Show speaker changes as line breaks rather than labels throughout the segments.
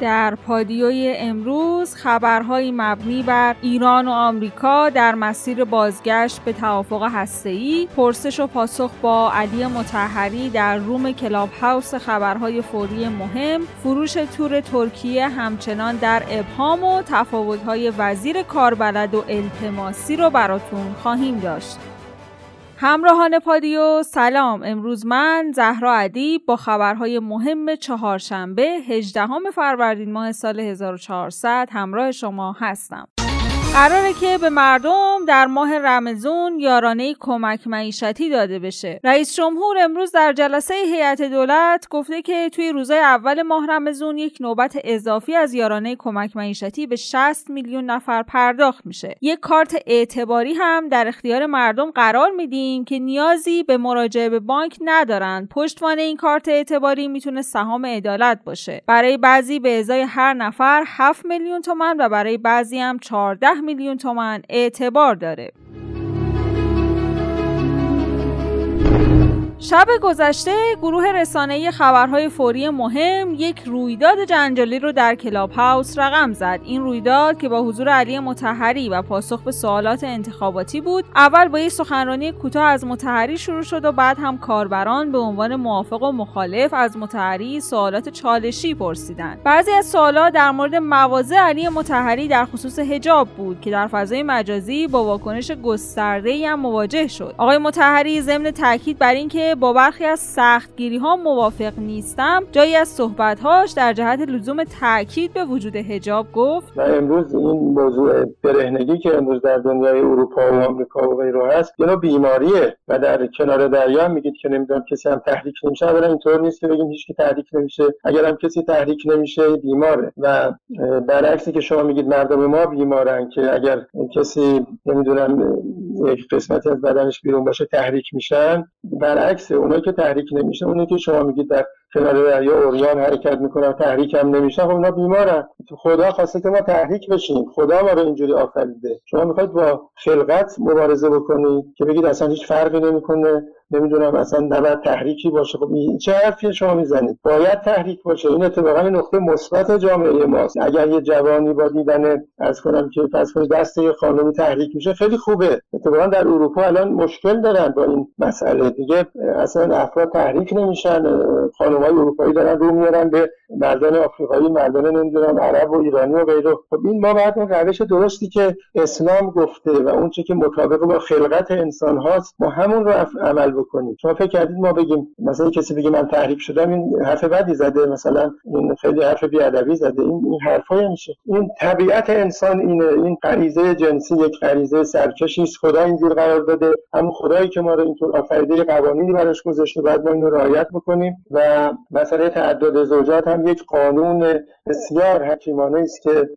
در پادیوی امروز خبرهایی مبنی بر ایران و آمریکا در مسیر بازگشت به توافق هسته‌ای. پرسش و پاسخ با علی متحری در روم کلاب هاوس خبرهای فوری مهم. فروش تور ترکیه همچنان در ابهام و تفاوت‌های وزیر کاربلد و التماسی رو براتون خواهیم داشت. همراهان پادیو سلام. امروز من زهرا ادیب با خبرهای مهم چهارشنبه 18 فروردین ماه سال 1400 همراه شما هستم. قراره که به مردم در ماه رمزون یارانه کمک معیشتی داده بشه. رئیس جمهور امروز در جلسه هیئت دولت گفته که توی روزای اول ماه رمزون یک نوبت اضافی از یارانه کمک معیشتی به 60 میلیون نفر پرداخت میشه. یک کارت اعتباری هم در اختیار مردم قرار میدیم که نیازی به مراجعه به بانک ندارن. پشتوانه این کارت اعتباری می‌تونه سهام عدالت باشه. برای بعضی به ازای هر نفر 7 میلیون تومن و برای بعضی هم 14 میلیون تومن اعتبار داره. شب گذشته گروه رسانه‌ای خبرهای فوری مهم یک رویداد جنجالی رو در کلاب هاوس رقم زد. این رویداد که با حضور علی متحری و پاسخ به سوالات انتخاباتی بود اول با یک سخنرانی کوتاه از متحری شروع شد و بعد هم کاربران به عنوان موافق و مخالف از متحری سوالات چالشی پرسیدند. بعضی از سوالات در مورد مواضع علی متحری در خصوص حجاب بود که در فضای مجازی با واکنش گسترده‌ای هم مواجه شد. آقای متحری ضمن تاکید بر اینکه با برخی از سختگیری ها موافق نیستم. جایی از صحبتهاش در جهت لزوم تاکید به وجود حجاب گفت.
و امروز این موضوع برهنگی که امروز در دنیای اروپا و آمریکا و غیره هست یه بیماریه و در کنار دریا میگید که نمی‌دونم کسی هم تحریک نمیشه. اولا اینطور نیست که بگیم هیچ تحریک نمیشه. اگر هم کسی تحریک نمیشه بیماره. و برعکسی که شما میگید مردم ما بیمارن که اگر کسی نمی‌دونم یک قسمتی از بدنش بیرون باشه تحریک میشن. برعکس اونایی که تحریک نمیشه اونایی که شما میگید در کنار دریا اوریان حرکت می‌کنن تحریک هم نمیشن خب اونا بیمارن. خدا خواسته که ما تحریک بشیم. خدا ما رو اینجوری آفریده. شما می‌خواید با خلقت مبارزه بکنید که بگید اصلا هیچ فرقی نمی‌کنه. نمی‌دونم اصلا نباید تحریکی باشه. خب این چه حرفی شما می‌زنید؟ باید تحریک باشه. این اتفاقا نقطه مثبت جامعه ماست. اگر یه جوانی با دیدن از کنم که پس دست یه خانمی تحریک میشه خیلی خوبه. اتفاقا در اروپا الان مشکل دارن با این مسئله. دیگه اصلا افراد تحریک نمیشن. خانمای اروپایی دارن رو میارن به مردان آفریقایی مردان نمی‌دونم عرب و ایرانی و غیره. خب این ما بعد اون روش درستی که اسلام گفته و اون که مطابق با خلقت انسان هاست ما همون رو عمل بکنیم. شما فکر کردید ما بگیم مثلا کسی بگه من تحریک شدم این حرف بدی زده مثلا این خیلی حرف بیادبی زده این این حرفای میشه. این طبیعت انسان اینه این غریزه جنسی یک غریزه سرکشی است. خدا اینجور قرار داده. همون خدایی که ما رو اینطور آفریده قوانینی براش گذاشته بعد ما اینو رعایت بکنیم و مسئله تعدد زوجات یک قانون بسیار حکیمانه است که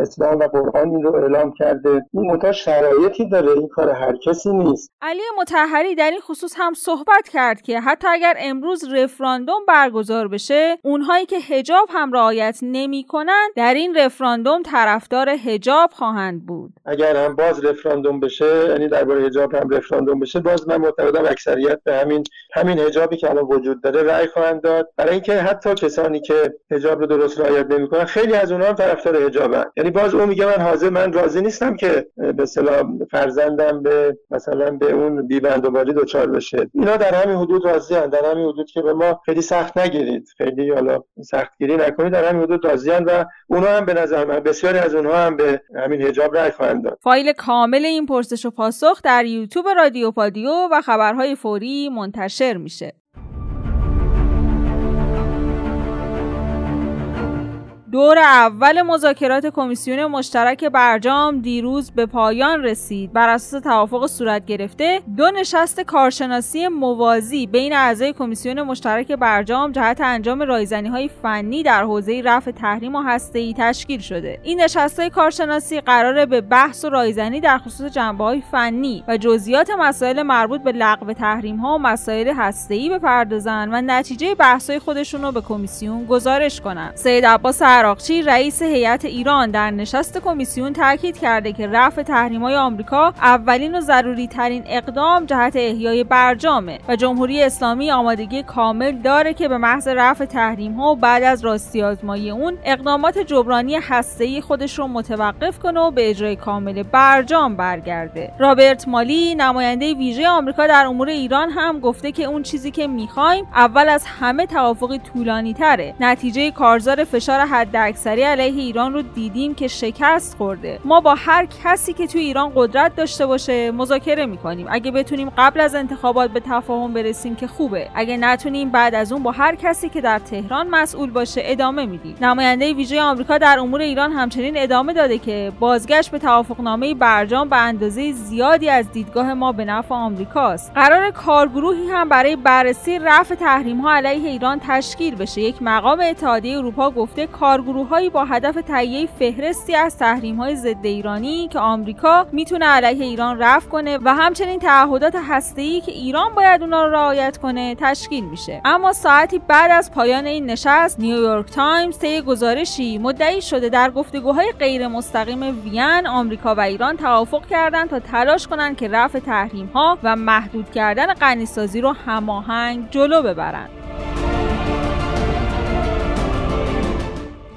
اسلام و قرآن این رو اعلام کرده. این متا شرایطی داره این کار هر کسی نیست.
علی متحری در این خصوص هم صحبت کرد که حتی اگر امروز رفراندوم برگزار بشه اونهایی که هجاب هم رعایت نمی‌کنن در این رفراندوم طرفدار هجاب خواهند بود.
اگر هم باز رفراندوم بشه یعنی درباره هجاب هم رفراندوم بشه باز من معتقدم اکثریت به همین همین هجابی که الان وجود داره رأی خواهند داد. برای اینکه حتی کسانی که هجاب رو درست رعایت نمی‌کنن. خیلی از اونها هم طرفدار حجابن. یعنی باز اون میگه من حاضر من راضی نیستم که به اصطلاح فرزندم به مثلا به اون بیبندوباری دچار بشه. اینا در همین حدود راضی در همین حدود که به ما خیلی سخت نگیرید. خیلی حالا سختگیری نکنید. در همین حدود راضی و اونا هم به نظر من بسیاری از اونها هم به همین حجاب رای خواهند داد.
فایل کامل این پرسش و پاسخ در یوتیوب رادیو پادیو و خبرهای فوری منتشر میشه. دور اول مذاکرات کمیسیون مشترک برجام دیروز به پایان رسید. بر اساس توافق صورت گرفته دو نشست کارشناسی موازی بین اعضای کمیسیون مشترک برجام جهت انجام رایزنی های فنی در حوزه رفع تحریم و ای تشکیل شده. این نشست های کارشناسی قراره به بحث و رایزنی در خصوص جنبه های فنی و جزئیات مسائل مربوط به لغو تحریم ها و مسائل ای بپردازند و نتیجه بحث های خودشون رو به کمیسیون گزارش کنند. سید عباس عراقچی رئیس هیئت ایران در نشست کمیسیون تاکید کرده که رفع های آمریکا اولین و ضروری ترین اقدام جهت احیای برجامه و جمهوری اسلامی آمادگی کامل داره که به محض رفع تحریم ها و بعد از راستی آزمایی اون اقدامات جبرانی هسته‌ای خودش رو متوقف کنه و به اجرای کامل برجام برگرده. رابرت مالی نماینده ویژه آمریکا در امور ایران هم گفته که اون چیزی که می‌خوایم اول از همه توافقی طولانی تره نتیجه کارزار فشار حداکثری علیه ایران رو دیدیم که شکست خورده. ما با هر کسی که توی ایران قدرت داشته باشه مذاکره می‌کنیم. اگه بتونیم قبل از انتخابات به تفاهم برسیم که خوبه. اگه نتونیم بعد از اون با هر کسی که در تهران مسئول باشه ادامه میدیم. نماینده ویژه آمریکا در امور ایران همچنین ادامه داده که بازگشت به توافقنامه برجام به اندازه زیادی از دیدگاه ما به نفع آمریکاست. قرار کارگروهی هم برای بررسی رفع تحریم ها علیه ایران تشکیل بشه. یک مقام اتحادیه اروپا گفته کارگروههایی با هدف تهیه فهرستی از تحریم های ضد ایرانی که آمریکا می‌تونه علیه ایران رفع کنه و همچنین تعهدات هسته‌ای که ایران باید اونا رو رعایت کنه تشکیل میشه. اما ساعتی بعد از پایان این نشست نیویورک تایمز طی گزارشی مدعی شده در گفتگوهای غیر مستقیم وین آمریکا و ایران توافق کردند تا تلاش کنند که رفع تحریم ها و محدود کردن غنی‌سازی رو هماهنگ جلو ببرند.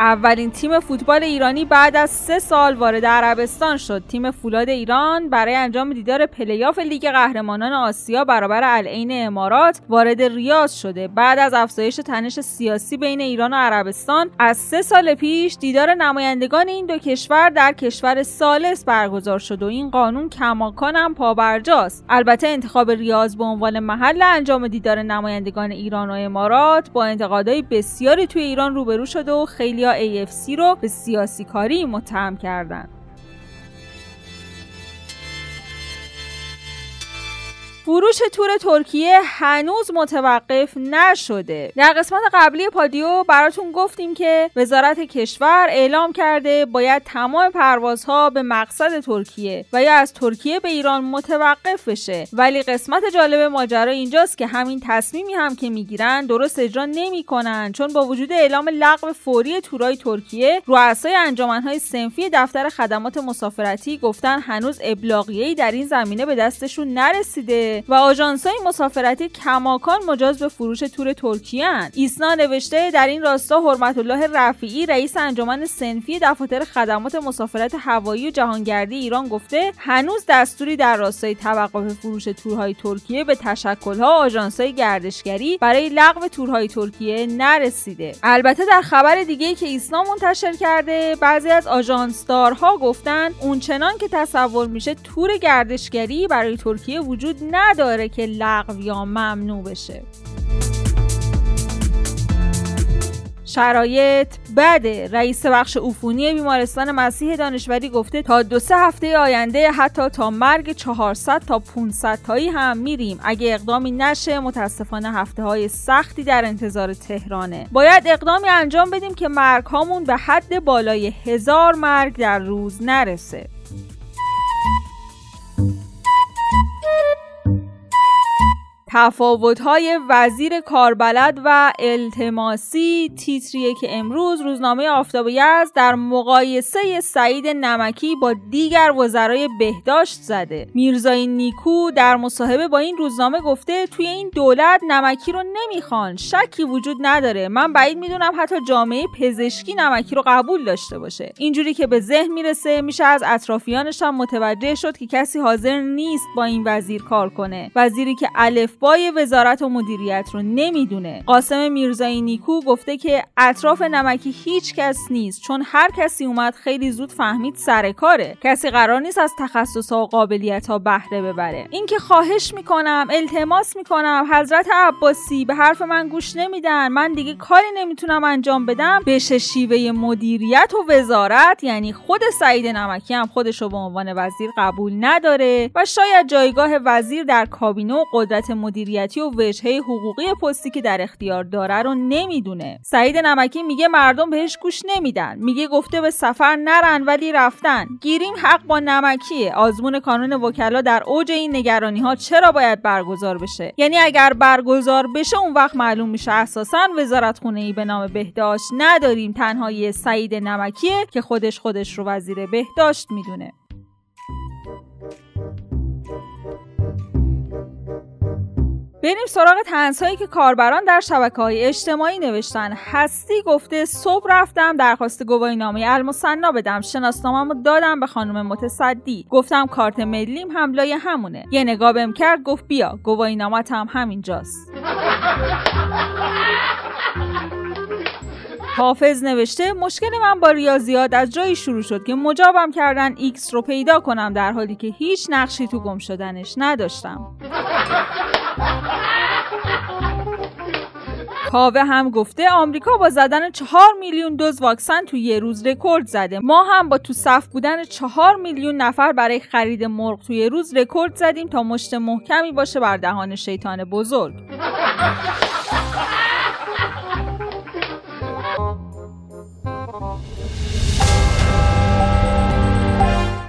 اولین تیم فوتبال ایرانی بعد از سه سال وارد عربستان شد. تیم فولاد ایران برای انجام دیدار پلیاف لیگ قهرمانان آسیا برابر العین امارات وارد ریاض شده. بعد از افزایش تنش سیاسی بین ایران و عربستان از سه سال پیش دیدار نمایندگان این دو کشور در کشور سالس برگزار شد و این قانون کماکان هم پابرجاست. البته انتخاب ریاض به عنوان محل انجام دیدار نمایندگان ایران و امارات با انتقادهای بسیاری توی ایران روبرو شده و خیلی AFC رو به سیاسی کاری متهم کردند. فروش تور ترکیه هنوز متوقف نشده. در قسمت قبلی پادیو براتون گفتیم که وزارت کشور اعلام کرده باید تمام پروازها به مقصد ترکیه و یا از ترکیه به ایران متوقف بشه. ولی قسمت جالب ماجرا اینجاست که همین تصمیمی هم که می‌گیرن درست اجرا نمی‌کنن چون با وجود اعلام لغو فوری تورای ترکیه رؤسای انجمنهای سنفی دفتر خدمات مسافرتی گفتن هنوز ابلاغیه‌ای در این زمینه به دستشون نرسیده. و آژانس های مسافرتی کماکان مجاز به فروش تور ترکیه هن. ایسنا نوشته در این راستا حرمت الله رفیعی رئیس انجمن سنفی دفاتر خدمات مسافرت هوایی و جهانگردی ایران گفته هنوز دستوری در راستای توقف فروش تورهای ترکیه به تشکلها های گردشگری برای لغو تورهای ترکیه نرسیده البته در خبر دیگه که ایسنا منتشر کرده بعضی از آژانسدارها گفتن اونچنان که تصور میشه تور گردشگری برای ترکیه وجود نداره نداره که لغو یا ممنوع بشه. شرایط بده. رئیس بخش عفونی بیمارستان مسیح دانشوری گفته تا دو سه هفته آینده حتی تا مرگ 400 تا 500 تایی هم میریم. اگه اقدامی نشه متاسفانه هفته های سختی در انتظار تهرانه. باید اقدامی انجام بدیم که مرگ هامون به حد بالای هزار مرگ در روز نرسه. تفاوت‌های وزیر کاربلد و التماسی تیتریه که امروز روزنامه آفتاب یزد در مقایسه سعید نمکی با دیگر وزرای بهداشت زده. میرزای نیکو در مصاحبه با این روزنامه گفته توی این دولت نمکی رو نمی‌خوان شکی وجود نداره. من بعید می‌دونم حتی جامعه پزشکی نمکی رو قبول داشته باشه. اینجوری که به ذهن می‌رسه میشه از اطرافیانش هم متوجه شد که کسی حاضر نیست با این وزیر کار کنه. وزیری که الف بای وزارت و مدیریت رو نمی‌دونه. قاسم میرزایی نیکو گفته که اطراف نمکی هیچ کس نیست چون هر کسی اومد خیلی زود فهمید سر کاره. کسی قرار نیست از تخصص و قابلیت ها بهره ببره. اینکه خواهش می‌کنم التماس می‌کنم حضرت عباسی به حرف من گوش نمیدن من دیگه کاری نمی‌تونم انجام بدم به شیوه مدیریت و وزارت یعنی خود سعید نمکی هم خودش رو به عنوان وزیر قبول نداره و شاید جایگاه وزیر در کابینه و قدرت مدیریتی و وجهه حقوقی پستی که در اختیار داره رو نمی‌دونه. سعید نمکی میگه مردم بهش گوش نمیدن. میگه گفته به سفر نرن ولی رفتن. گیریم حق با نمکیه. آزمون کانون وکلا در اوج این نگرانی ها چرا باید برگزار بشه؟ یعنی اگر برگزار بشه اون وقت معلوم میشه اساسا وزارت خونه ای به نام بهداشت نداریم. تنها یه سعید نمکیه که خودش خودش رو وزیر بهداشت می‌دونه. بریم سراغ تنزهایی که کاربران در شبکه های اجتماعی نوشتن. هستی گفته صبح رفتم درخواست گواهی نامه المصنا بدم. شناسنامه‌مو دادم به خانم متصدی. گفتم کارت ملیم هم لای همونه. یه نگاه بهم کرد گفت بیا گواهی نامت هم همینجاست. حافظ نوشته مشکل من با ریاضیات از جایی شروع شد که مجابم کردن ایکس رو پیدا کنم در حالی که هیچ نقشی تو گم شدنش نداشتم. کاوه هم گفته آمریکا با زدن چهار میلیون دوز واکسن تو یه روز رکورد زده. ما هم با تو صف بودن چهار میلیون نفر برای خرید مرغ توی روز رکورد زدیم تا مشت محکمی باشه بر دهان شیطان بزرگ.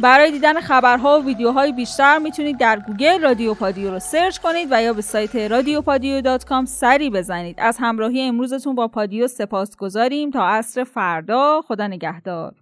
برای دیدن خبرها و ویدیوهای بیشتر می‌تونید در گوگل رادیو پادیو رو search کنید و یا به سایت رادیو پادیو سری بزنید. از همراهی امروزتون با پادیو سپاس گذاریم تا عصر فردا خدا نگهدار.